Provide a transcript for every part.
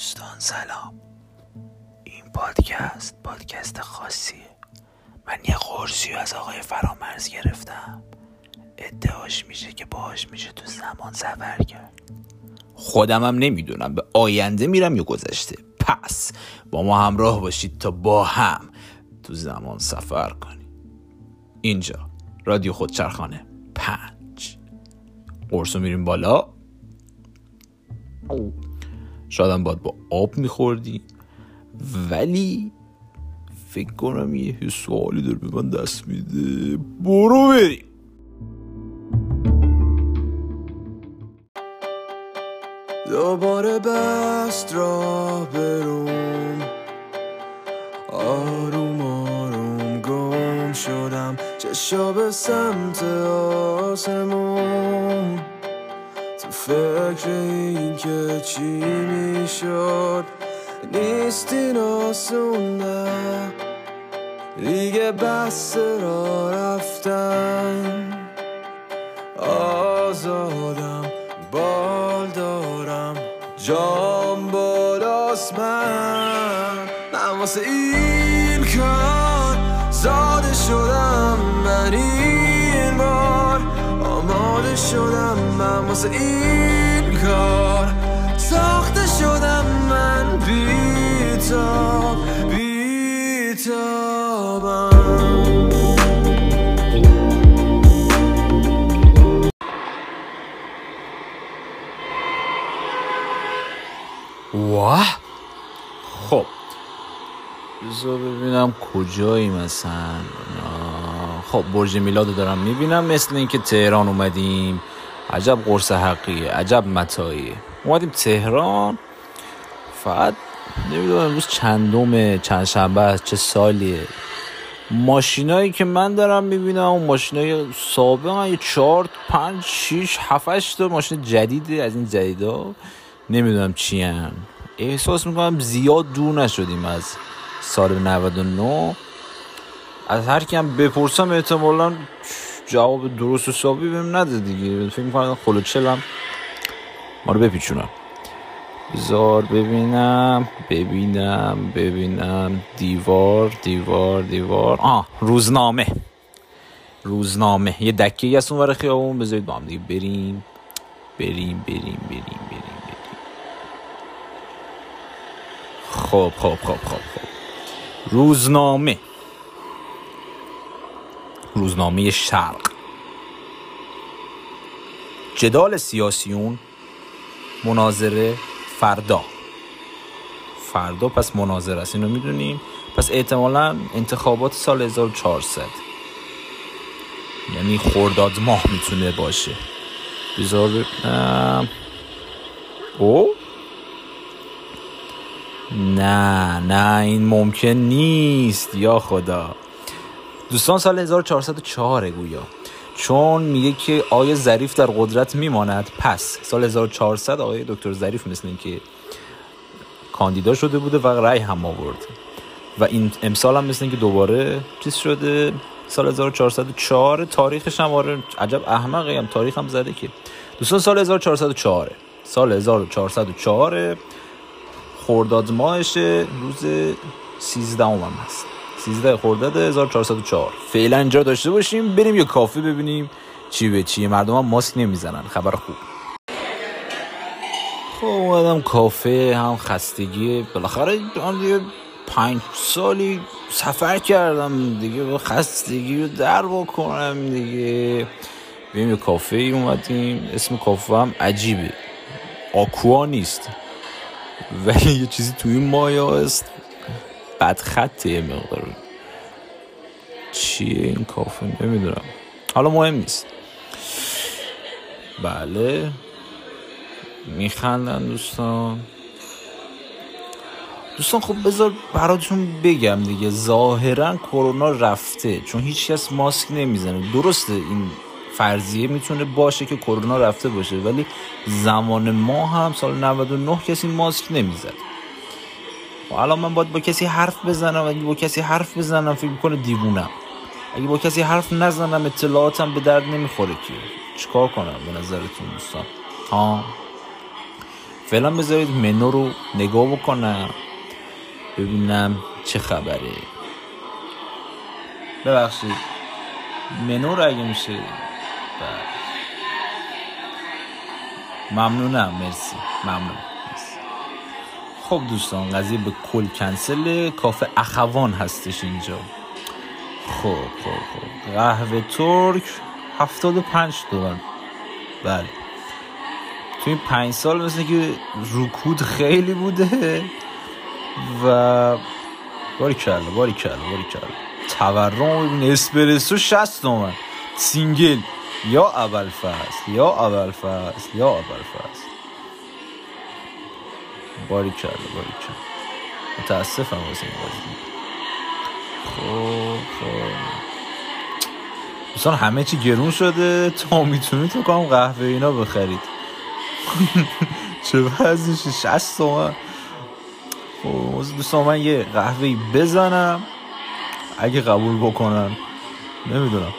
دوستان سلام. این پادکست پادکست خاصیه. من یه قرصی از آقای فرامرز گرفتم. ادعاش میشه که باهاش میشه تو زمان سفر کرد. خودمم نمی‌دونم. به آینده میرم یا گذشته. پس با ما همراه باشید تا با هم تو زمان سفر کنیم. اینجا رادیو خودچرخانه پنج. قرصو میریم بالا. شادم باید با آب میخوردی. ولی فکر کنم یه سوالی داره به من دست میده. برو بریم. دوباره بست راه بروم آروم آروم گم شدم. چشا به سمت آسمون. فکر این که چی می‌شد نیستین آسون نه. دیگه بس را رفتن. آزادم بال دارم جام بالاست من. من واسه این کار زاده شدم. من این آماده شدم من واسه این کار. ساخته شدم من بیتاب بیتابم واه. خب. بذار ببینم کجایی مثلا. آه، خب برج میلاد دارم می‌بینم. مثل اینکه تهران اومدیم. عجب قرص حقیه عجب متاییه اومدیم تهران. فقط نمی‌دونم امروز چندمه چند شنبه است چه سالیه. ماشینایی که من دارم می‌بینم اون ماشینای سابق یه چهار پنج شیش هفتش تا ماشین جدیده از این جدیدا. نمی‌دونم چی هن. احساس می‌کنم زیاد دور نشدیم از سال 99 از هر کیم بپرسم احتمالا جواب درست و حسابی بهم نده دیگه. فکر می‌کنم خلوچلم ما رو بپیچونم. بذار ببینم ببینم ببینم. دیوار دیوار دیوار. آه روزنامه. روزنامه. یه دکه ای از اون خیابون. بذارید با هم دیگه بریم. بریم بریم بریم بریم بریم. خب خب خب خب خب. روزنامه. روزنامه شرق. جدال سیاسیون مناظره فردا. فردا پس مناظره است اینو می‌دونیم. پس احتمالا انتخابات سال 1400 یعنی خرداد ماه می‌تونه باشه. ببینم. او؟ نه نه این ممکن نیست. یا خدا. دوستان سال 1404 گویا. چون میگه که آیا ظریف در قدرت میماند. پس سال 1400 آقای دکتر ظریف مثل اینکه کاندیدا شده بوده و رأی هم آورد. و این امسال هم مثل اینکه دوباره چیز شده. سال 1404 تاریخش هم آره عجب احمقی هم تاریخ هم زده که. دوستان سال 1404 سال 1404 خرداد ماهشه روز 13 هم هست. 13 خرداد 1404 فعلا اینجا داشته باشیم بریم یه کافه ببینیم چی به چیه. مردم هم ماسک نمی‌زنن. خبر خوب. خب اومدم کافه هم خستگی. بالاخره من دیگه پنج سالی سفر کردم دیگه با خستگی رو در بکنم دیگه. بریم یه کافه ای اومدیم. اسم کافه هم عجیبه. آکوا نیست. ولی یه چیزی توی مایا است بدخطه یه مقدار. چیه این کافه نمی‌دونم. حالا مهم نیست. بله. میخندن دوستان. دوستان خب بذار براتون بگم دیگه. ظاهرا کرونا رفته. چون هیچ کس ماسک نمی‌زنه. درسته این فرضیه می‌تونه باشه که کرونا رفته باشه ولی زمان ما هم سال 99 کسی ماسک نمی‌زد. و الان من باید با کسی حرف بزنم اگه با کسی حرف بزنم فکر می‌کنه دیوونم اگه با کسی حرف نزنم اطلاعاتم به درد نمی‌خوره که. چیکار کنم به نظرتون دوستان؟ ها؟ فعلا بذارید منو رو نگاه بکنم ببینم چه خبره. ببخشید منو رو اگه میشه؟ بله. ممنونم مرسی. ممنون. خب دوستان قضیه به کل کنسل کافه اخوان هستش اینجا. خب خب خب. قهوه ترک هفتاد و پنج تومن بله. توی این پنج سال مثل اینکه رکود خیلی بوده و باری کلا باری کلا باری کلا تورم اسپرسو شصت تومن. single. یا اول فصل یا اول فصل یا اول فصل باری کرده باری کرده متاسفم واسه این بازی. خب خب. دوستان همه چی گرون شده. تا می‌تونید تو کنم قهوه اینا بخرید. چه وزنشه شست تومن. خب دوستان من یه قهوه بزنم. اگه قبول بکنن. نمی‌دونم.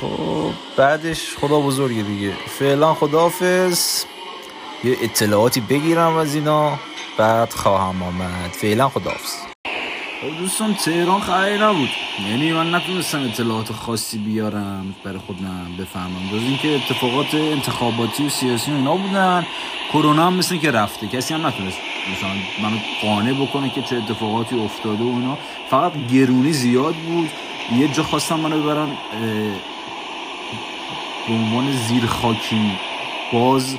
خب بعدش خدا بزرگه دیگه. فعلا خداحافظ. یه اطلاعاتی بگیرم از اینا بعد خواهم آمد. فعلا خداحافظ. خب دوستان تهران خیلی نبود. یعنی من نتونستم اطلاعات خاصی بیارم برای خودم بفهمم. جز اینکه اتفاقات انتخاباتی و سیاسی و اینا بودن. کرونا هم مثل که رفته. کسی هم نتونست مثلا منو قانع بکنه که چه اتفاقاتی افتاده و اینا. فقط گرونی زیاد بود. یه جا خواستم منو ببرن به عنوان زیر خاکی باز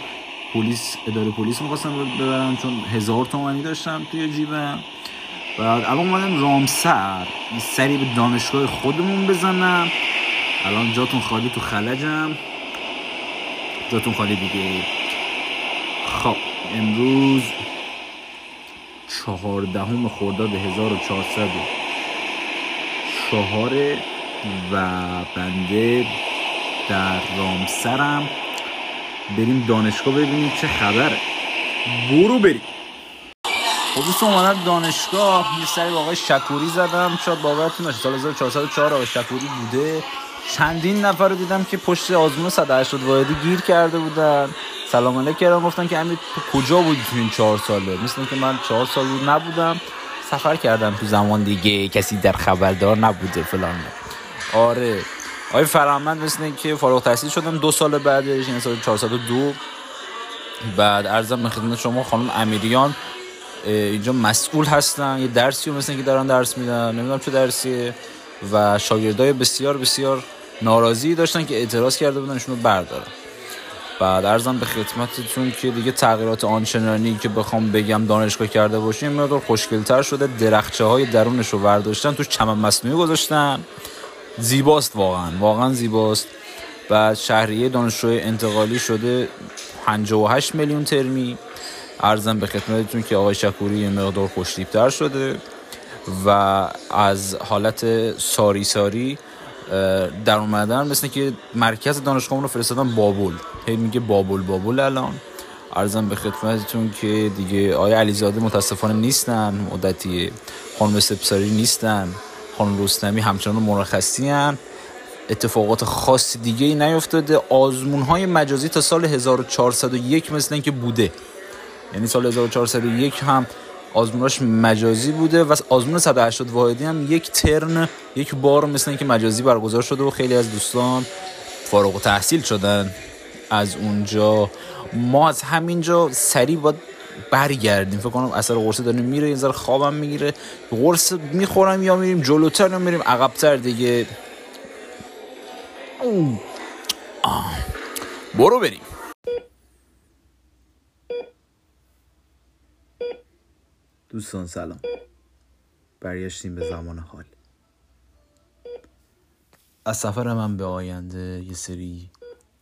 پلیس اداره پلیس می‌خواستم ببرم چون هزار تومنی داشتم توی جیبم. بعد الان اومدم رامسر سری به دانشگاه خودمون بزنم. الان جاتون خالی تو خلجم. جاتون خالی دیگه. خب امروز چهاردهم خرداد 1400 چهار و بنده در رامسرم. بریم دانشگاه ببینیم چه خبره. برو بریم. خب دوست اومدم دانشگاه. یه سری آقای شکوری زدم. شاید باورتون نشه. سال 1404 آقای شکوری بوده. چندین نفر رو دیدم که پشت آزمون 180 واحدی گیر کرده بودن. سلام علیک کردم. گفتن که امیر تو کجا بودی تو این چهار ساله؟ مثل که من چهار سال بود نبودم. سفر کردم تو زمان دیگه. کسی در خبردار نبوده فلان. آره. آقای فرامند مثل که فارغ تحصیل شدن دو سال بعدش این سال 402 بعد ارزم به خدمت شما خانم امیریان اینجا مسئول هستن یه درسی رو مثل که دارن درس میدن نمی‌دونم چه درسیه. و شاگردای بسیار بسیار ناراضی داشتن که اعتراض کرده بودن رو بردارن. بعد ارزم به خدمتتون که دیگه تغییرات آنچنانی که بخوام بگم دانشگاه کرده باشیم مقدار خوشگلتر شده. درخچه های درونش رو برداشتن توش چمن مصنوعی گذاشتن. زیباست واقعا. واقعا زیباست. بعد شهریه دانشجوی انتقالی شده 58 میلیون ترمی. ارزم به خدمتتون که آقای شکوری یه مقدار خوشتیبتر شده. و از حالت ساری ساری در اومدن مثل که مرکز دانشگاه رو فرستادن بابل. هی میگه بابل بابل الان. ارزم به خدمتتون که دیگه آیا علیزاده متاسفانه نیستن مدتی خانم سپساری نیستن. خانم رستمی همچنان مرخصی هن. اتفاقات خاص دیگه ای نیفتاده. آزمون های مجازی تا سال 1401 مثل اینکه بوده. یعنی سال 1401 هم آزموناش مجازی بوده و آزمون 180 واحدی هم یک ترن یک بار مثل اینکه مجازی برگزار شده و خیلی از دوستان فارغ و تحصیل شدن. از اونجا ما از همینجا سریع باید برگردیم. فکر کنم اثر قرصه داره میره این خوابم می‌گیره. قرص می‌خورم یا میریم جلوتر یا میریم عقبتر دیگه. برو بریم. دوستان سلام. برگشتیم به زمان حال. از سفر من به آینده یه سری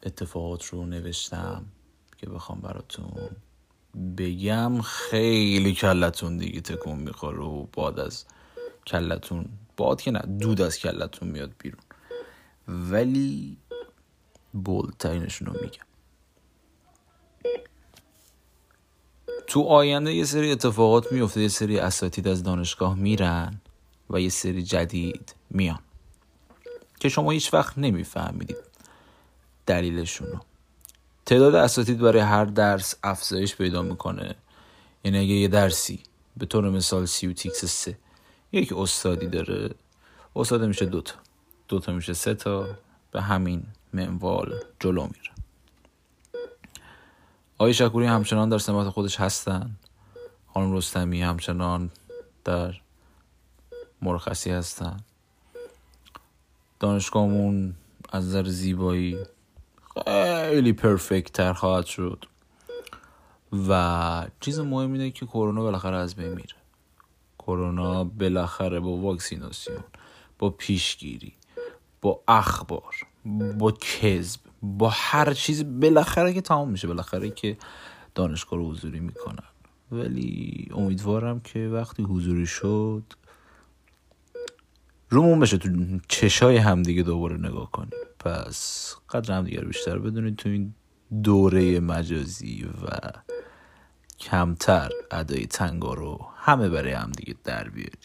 اتفاقات رو نوشتم که بخوام براتون بگم خیلی کلتون دیگه تکون می‌خوره و باد از کلتون باد که نه دود از کلتون میاد بیرون. ولی بولترینشون رو میگم. تو آینده یه سری اتفاقات میفته یه سری اساتید از دانشگاه میرن و یه سری جدید میان که شما هیچ وقت نمیفهمیدید دلیلشون رو تعداد اساتید برای هر درس افزایش پیدا می‌کنه. یعنی اگه یه درسی به طور مثال سی و تیکس سه یک استادی داره استاد میشه دوتا دوتا میشه سه تا به همین منوال جلو میره. آقای شکوری همچنان در سمت خودش هستن. خانم رستمی همچنان در مرخصی هستن. دانشگاهمون از نظر زیبایی خیلی پرفکت تر خواهد شد. و چیز مهم اینه که کرونا بالاخره از بین میره. کرونا بالاخره با واکسیناسیون با پیشگیری با اخبار با کذب با هر چیز بالاخره که تمام میشه بالاخره که دانشگاه رو حضوری می‌کنن. ولی امیدوارم که وقتی حضوری شد رومون بشه تو چشای همدیگه دوباره نگاه کنیم. پس قدر همدیگه رو بیشتر بدونید تو این دوره مجازی و کمتر ادای تنگا رو همه برای همدیگه در بیاریم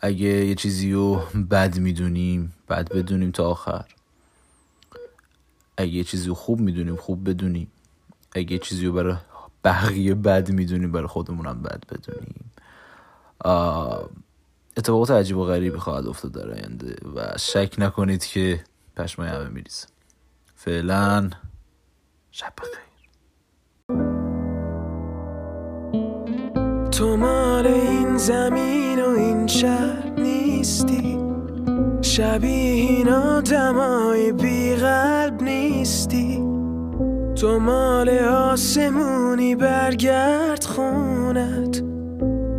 اگه یه چیزی رو بد می‌دونیم بد بدونیم تا آخر. اگه یه چیزی رو خوب می‌دونیم خوب بدونیم. اگه یه چیزی رو برای بقیه بد می‌دونیم برای خودمونم بد بدونیم. اتفاقات عجیب و غریبی خواهد افتاد در آینده و شک نکنید که پشمای همه میریزه. فعلا شب بخیر. تو مال این زمین و این شهر نیستی. شبیه این آدمای بی قلب نیستی. تو مال آسمونی برگرد خونت.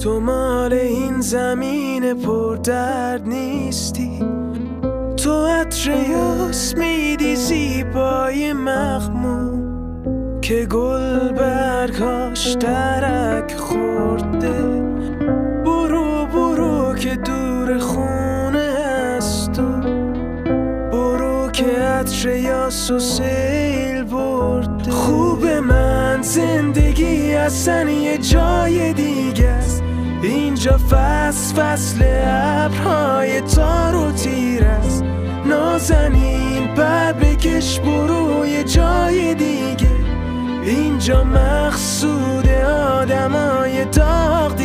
تو مال این زمین پر درد نیستی. تو عطر یاس میدی زیبای مخمون که گل برگاش درک خورده. برو برو که دور خونه هست و برو که عطر یاس و سیل برده. خوب من زندگی اصلا یه جای دیگه است. اینجا فصل فصل ابرهای تار و تیر است. نازنین بر بکش برو یه جای دیگه. اینجا مقصود آدمای داغ